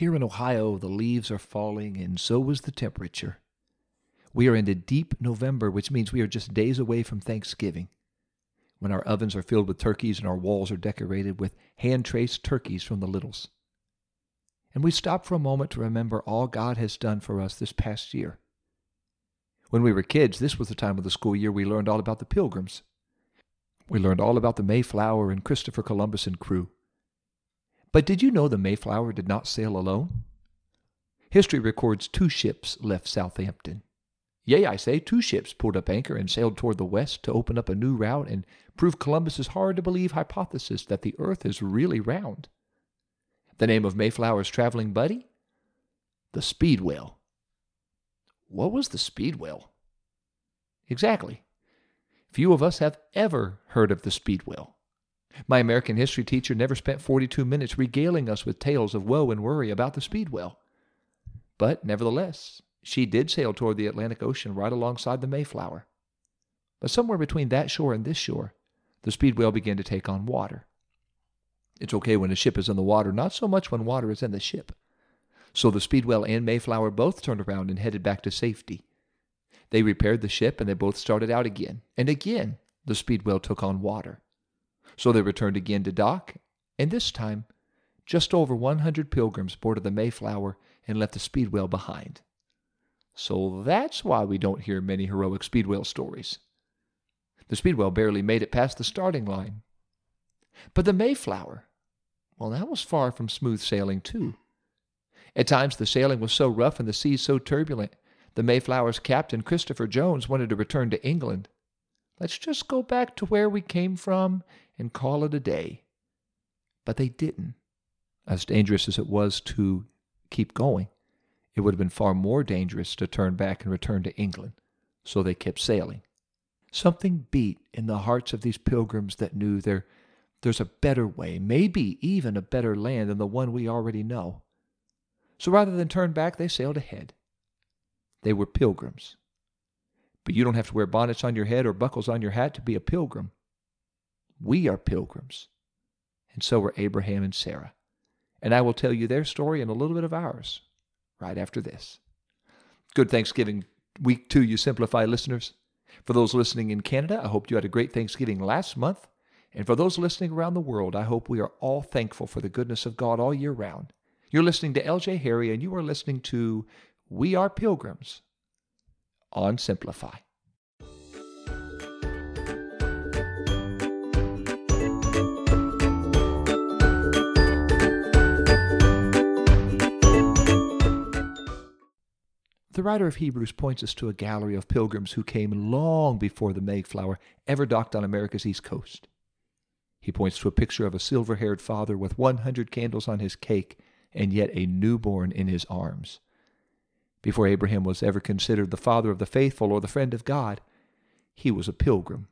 Here in Ohio, the leaves are falling, and so is the temperature. We are into deep November, which means we are just days away from Thanksgiving, when our ovens are filled with turkeys and our walls are decorated with hand traced turkeys from the Littles. And we stop for a moment to remember all God has done for us this past year. When we were kids, this was the time of the school year we learned all about the pilgrims. We learned all about the Mayflower and Christopher Columbus and crew. But did you know the Mayflower did not sail alone? History records two ships left Southampton. Yea, I say, two ships pulled up anchor and sailed toward the west to open up a new route and prove Columbus's hard to believe hypothesis that the earth is really round. The name of Mayflower's traveling buddy? The Speedwell. What was the Speedwell? Exactly. Few of us have ever heard of the Speedwell. My American history teacher never spent 42 minutes regaling us with tales of woe and worry about the Speedwell. But nevertheless, she did sail toward the Atlantic Ocean right alongside the Mayflower. But somewhere between that shore and this shore, the Speedwell began to take on water. It's okay when a ship is in the water, not so much when water is in the ship. So the Speedwell and Mayflower both turned around and headed back to safety. They repaired the ship and they both started out again. And again, the Speedwell took on water. So they returned again to dock, and this time, just over 100 pilgrims boarded the Mayflower and left the Speedwell behind. So that's why we don't hear many heroic Speedwell stories. The Speedwell barely made it past the starting line. But the Mayflower, well, that was far from smooth sailing, too. At times the sailing was so rough and the seas so turbulent, the Mayflower's captain, Christopher Jones, wanted to return to England. Let's just go back to where we came from and call it a day. But they didn't. As dangerous as it was to keep going, it would have been far more dangerous to turn back and return to England. So they kept sailing. Something beat in the hearts of these pilgrims that knew there, there's a better way, maybe even a better land than the one we already know. So rather than turn back, they sailed ahead. They were pilgrims. But you don't have to wear bonnets on your head or buckles on your hat to be a pilgrim. We are pilgrims. And so were Abraham and Sarah. And I will tell you their story and a little bit of ours right after this. Good Thanksgiving week to you, Simplify listeners. For those listening in Canada, I hope you had a great Thanksgiving last month. And for those listening around the world, I hope we are all thankful for the goodness of God all year round. You're listening to LJ Harry, and you are listening to We Are Pilgrims on Simplify. The writer of Hebrews points us to a gallery of pilgrims who came long before the Mayflower ever docked on America's east coast. He points to a picture of a silver haired father with 100 candles on his cake and yet a newborn in his arms. Before Abraham was ever considered the father of the faithful or the friend of God, he was a pilgrim.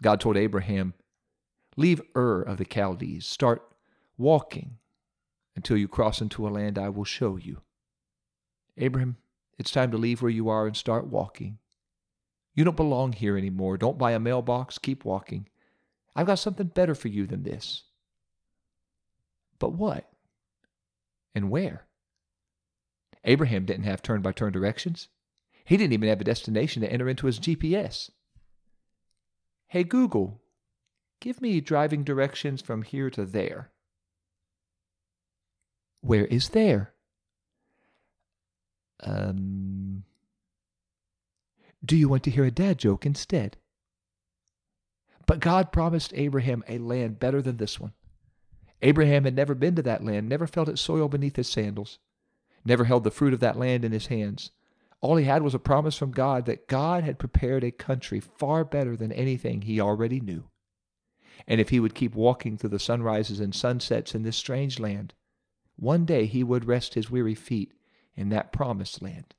God told Abraham, Leave Ur of the Chaldees, start walking until you cross into a land I will show you. Abraham, it's time to leave where you are and start walking. You don't belong here anymore. Don't buy a mailbox. Keep walking. I've got something better for you than this. But what? And where? Abraham didn't have turn by turn directions. He didn't even have a destination to enter into his GPS. Hey, Google, give me driving directions from here to there. Where is there? Um. Do you want to hear a dad joke instead? But God promised Abraham a land better than this one. Abraham had never been to that land, never felt its soil beneath his sandals, never held the fruit of that land in his hands. All he had was a promise from God that God had prepared a country far better than anything he already knew. And if he would keep walking through the sunrises and sunsets in this strange land, one day he would rest his weary feet in that promised land.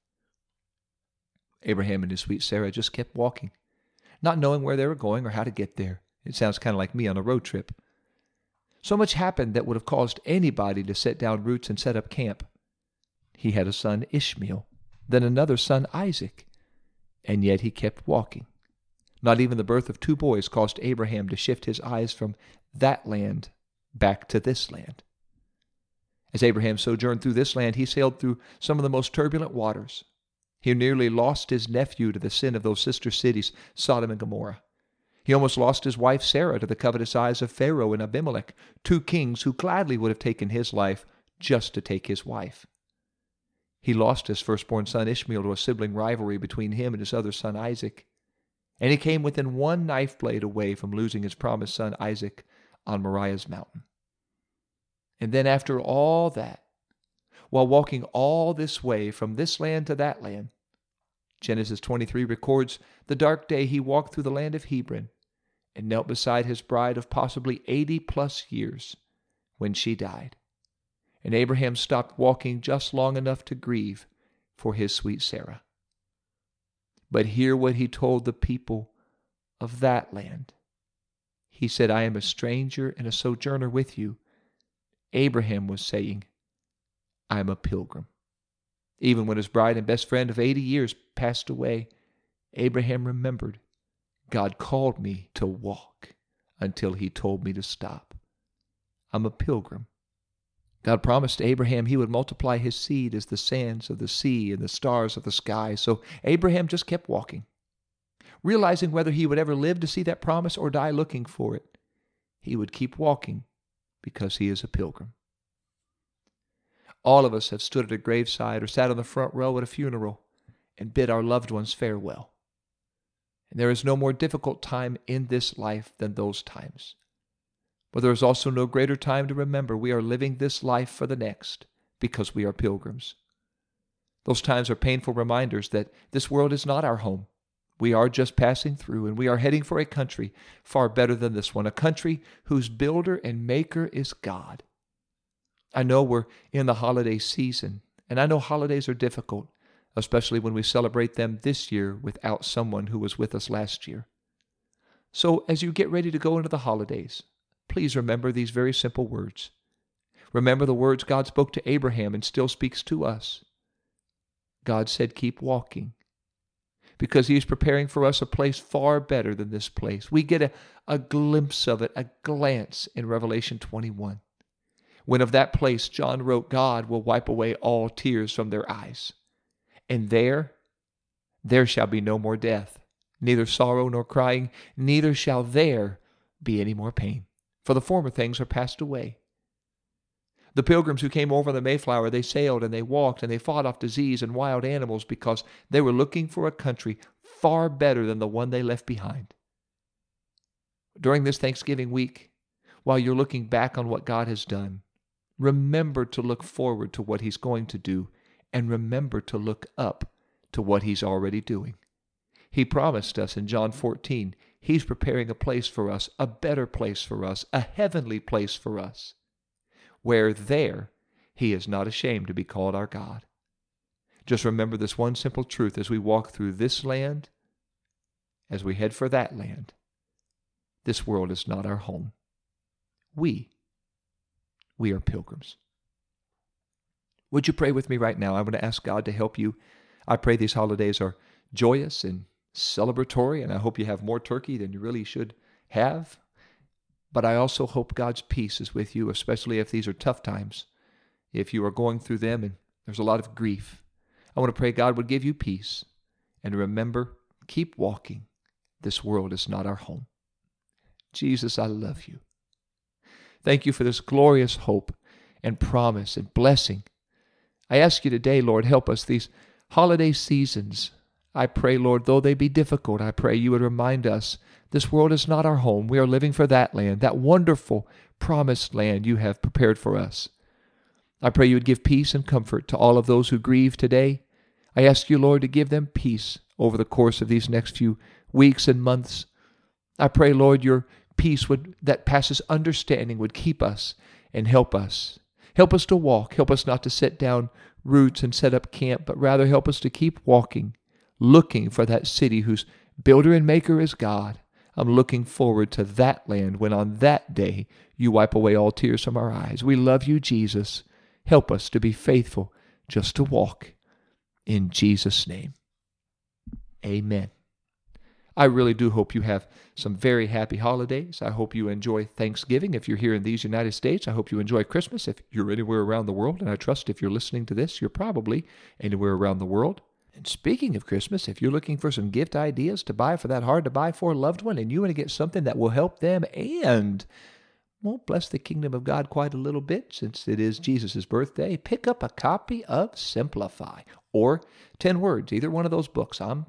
Abraham and his sweet Sarah just kept walking, not knowing where they were going or how to get there. It sounds kind of like me on a road trip. So much happened that would have caused anybody to set down roots and set up camp. He had a son, Ishmael, then another son, Isaac, and yet he kept walking. Not even the birth of two boys caused Abraham to shift his eyes from that land back to this land. As Abraham sojourned through this land, he sailed through some of the most turbulent waters. He nearly lost his nephew to the sin of those sister cities, Sodom and Gomorrah. He almost lost his wife Sarah to the covetous eyes of Pharaoh and Abimelech, two kings who gladly would have taken his life just to take his wife. He lost his firstborn son Ishmael to a sibling rivalry between him and his other son Isaac. And he came within one knife blade away from losing his promised son Isaac on Moriah's mountain. And then, after all that, while walking all this way from this land to that land, Genesis 23 records the dark day he walked through the land of Hebron and knelt beside his bride of possibly 80 plus years when she died. And Abraham stopped walking just long enough to grieve for his sweet Sarah. But hear what he told the people of that land. He said, I am a stranger and a sojourner with you. Abraham was saying, I am a pilgrim. Even when his bride and best friend of 80 years passed away, Abraham remembered God called me to walk until he told me to stop. I'm a pilgrim. God promised Abraham he would multiply his seed as the sands of the sea and the stars of the sky. So Abraham just kept walking, realizing whether he would ever live to see that promise or die looking for it. He would keep walking because he is a pilgrim. All of us have stood at a graveside or sat on the front row at a funeral and bid our loved ones farewell. And there is no more difficult time in this life than those times. But there is also no greater time to remember we are living this life for the next because we are pilgrims. Those times are painful reminders that this world is not our home. We are just passing through, and we are heading for a country far better than this one, a country whose builder and maker is God. I know we're in the holiday season, and I know holidays are difficult, especially when we celebrate them this year without someone who was with us last year. So, as you get ready to go into the holidays, please remember these very simple words. Remember the words God spoke to Abraham and still speaks to us. God said, Keep walking, because He is preparing for us a place far better than this place. We get a, a glimpse of it, a glance in Revelation 21 when of that place John wrote, God will wipe away all tears from their eyes. And there, there shall be no more death, neither sorrow nor crying, neither shall there be any more pain, for the former things are passed away. The pilgrims who came over the Mayflower, they sailed and they walked and they fought off disease and wild animals because they were looking for a country far better than the one they left behind. During this Thanksgiving week, while you're looking back on what God has done, Remember to look forward to what He's going to do, and remember to look up to what He's already doing. He promised us in John 14, He's preparing a place for us, a better place for us, a heavenly place for us, where there He is not ashamed to be called our God. Just remember this one simple truth as we walk through this land, as we head for that land. This world is not our home. We we are pilgrims. Would you pray with me right now? I want to ask God to help you. I pray these holidays are joyous and celebratory, and I hope you have more turkey than you really should have. But I also hope God's peace is with you, especially if these are tough times, if you are going through them and there's a lot of grief. I want to pray God would give you peace. And remember, keep walking. This world is not our home. Jesus, I love you. Thank you for this glorious hope and promise and blessing. I ask you today, Lord, help us these holiday seasons. I pray, Lord, though they be difficult, I pray you would remind us this world is not our home. We are living for that land, that wonderful promised land you have prepared for us. I pray you would give peace and comfort to all of those who grieve today. I ask you, Lord, to give them peace over the course of these next few weeks and months. I pray, Lord, your peace would, that passes understanding would keep us and help us. Help us to walk. Help us not to set down roots and set up camp, but rather help us to keep walking, looking for that city whose builder and maker is God. I'm looking forward to that land when on that day you wipe away all tears from our eyes. We love you, Jesus. Help us to be faithful just to walk. In Jesus' name, amen. I really do hope you have some very happy holidays. I hope you enjoy Thanksgiving if you're here in these United States. I hope you enjoy Christmas if you're anywhere around the world. And I trust if you're listening to this, you're probably anywhere around the world. And speaking of Christmas, if you're looking for some gift ideas to buy for that hard to buy for loved one and you want to get something that will help them and well, bless the kingdom of God quite a little bit since it is Jesus' birthday, pick up a copy of Simplify or 10 Words, either one of those books. I'm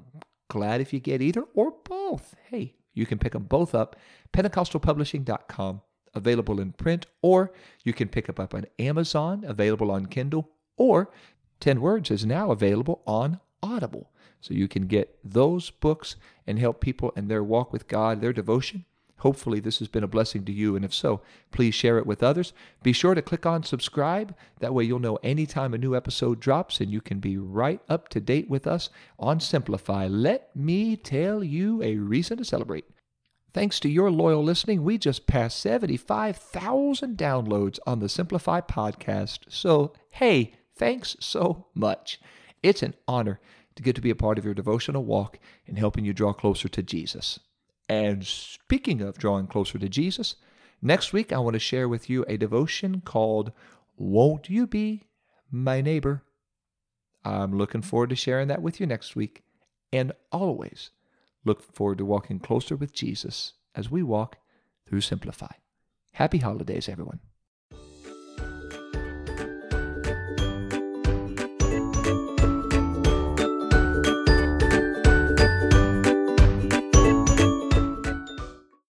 glad if you get either or both. Hey, you can pick them both up. PentecostalPublishing.com, available in print, or you can pick them up on Amazon, available on Kindle, or 10 Words is now available on Audible. So you can get those books and help people in their walk with God, their devotion, Hopefully, this has been a blessing to you, and if so, please share it with others. Be sure to click on subscribe. That way, you'll know anytime a new episode drops, and you can be right up to date with us on Simplify. Let me tell you a reason to celebrate. Thanks to your loyal listening, we just passed 75,000 downloads on the Simplify podcast. So, hey, thanks so much. It's an honor to get to be a part of your devotional walk and helping you draw closer to Jesus. And speaking of drawing closer to Jesus, next week I want to share with you a devotion called Won't You Be My Neighbor? I'm looking forward to sharing that with you next week. And always look forward to walking closer with Jesus as we walk through Simplify. Happy holidays, everyone.